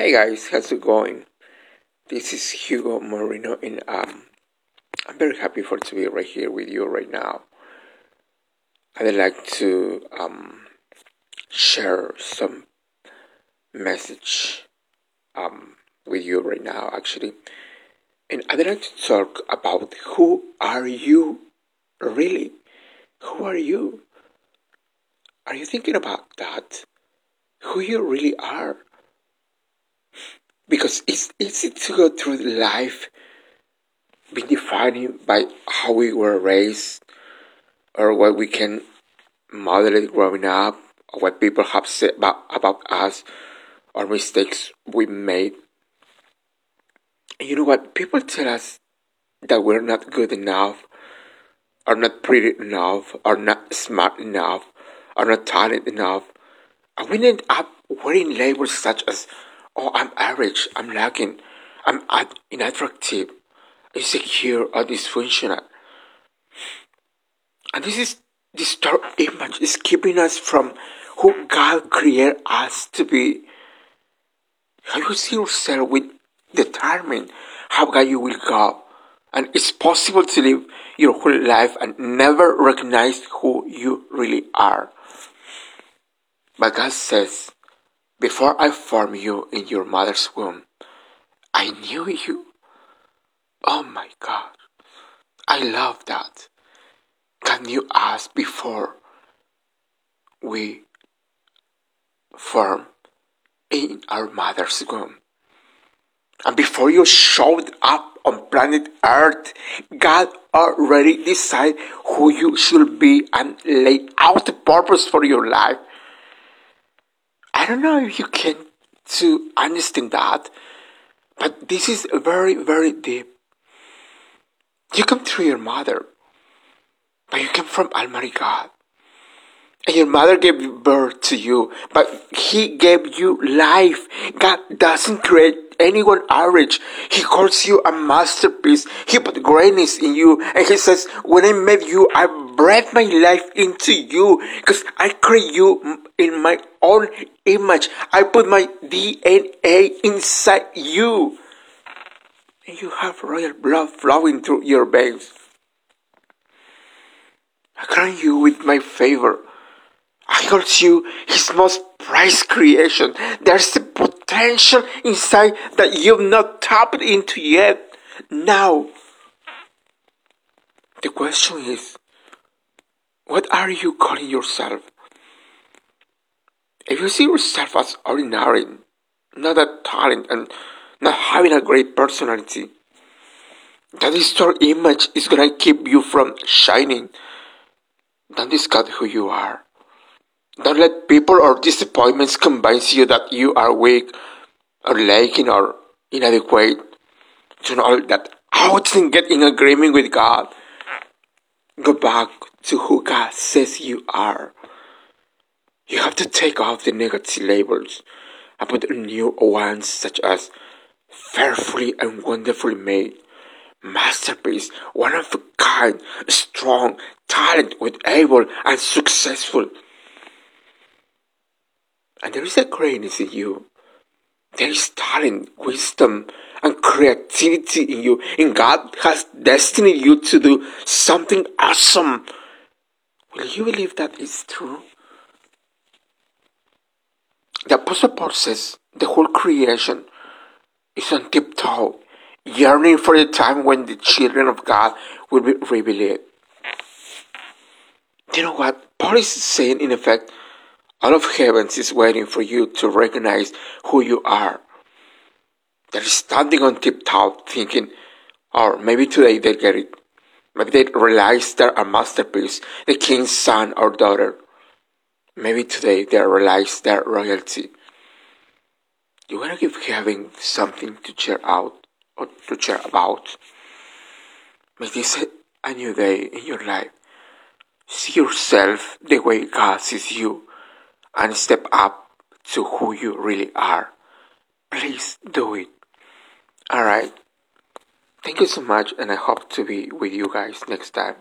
Hey guys, how's it going? This is Hugo Moreno, and um, I'm very happy for to be right here with you right now. I'd like to um, share some message um, with you right now, actually, and I'd like to talk about who are you really? Who are you? Are you thinking about that? Who you really are? Because it's easy to go through life being defined by how we were raised or what we can model growing up or what people have said about, about us or mistakes we made. You know what? People tell us that we're not good enough, or not pretty enough, or not smart enough, or not talented enough. And we end up wearing labels such as Oh, I'm average, I'm lacking, I'm inattractive, insecure, or dysfunctional. And this is this dark image is keeping us from who God created us to be. How you see yourself with determine how God you will go. And it's possible to live your whole life and never recognize who you really are. But God says, before I formed you in your mother's womb, I knew you. Oh my God. I love that. God knew us before we formed in our mother's womb. And before you showed up on planet Earth, God already decided who you should be and laid out the purpose for your life. Don't know if you can to understand that, but this is very, very deep. You come through your mother, but you come from Almighty God. And your mother gave birth to you, but He gave you life. God doesn't create anyone average. He calls you a masterpiece. He put greatness in you. And He says, When I made you, I breathed my life into you because I create you in my own image. I put my DNA inside you. And you have royal blood flowing through your veins. I crown you with my favor. I call you his most prized creation. There's a potential inside that you've not tapped into yet. Now, the question is, what are you calling yourself? If you see yourself as ordinary, not a talent, and not having a great personality, that distorted image is gonna keep you from shining. Don't discard who you are. Don't let people or disappointments convince you that you are weak or lacking or inadequate. To know that out and get in agreement with God. Go back to who God says you are. You have to take off the negative labels and put new ones such as fearfully and wonderfully made, masterpiece, one of a kind, strong, talented, able and successful. And there is a greatness in you. There is talent, wisdom, and creativity in you. And God has destined you to do something awesome. Will you believe that is true? The Apostle Paul says the whole creation is on tiptoe, yearning for the time when the children of God will be revealed. You know what? Paul is saying, in effect, all of heavens is waiting for you to recognize who you are. They're standing on tiptoe thinking, or maybe today they get it. Maybe they realize they're a masterpiece, the king's son or daughter. Maybe today they realize their royalty. You to give having something to cheer out or to cheer about. Make this a new day in your life. See yourself the way God sees you and step up to who you really are. Please do it. Alright. Thank you so much and I hope to be with you guys next time.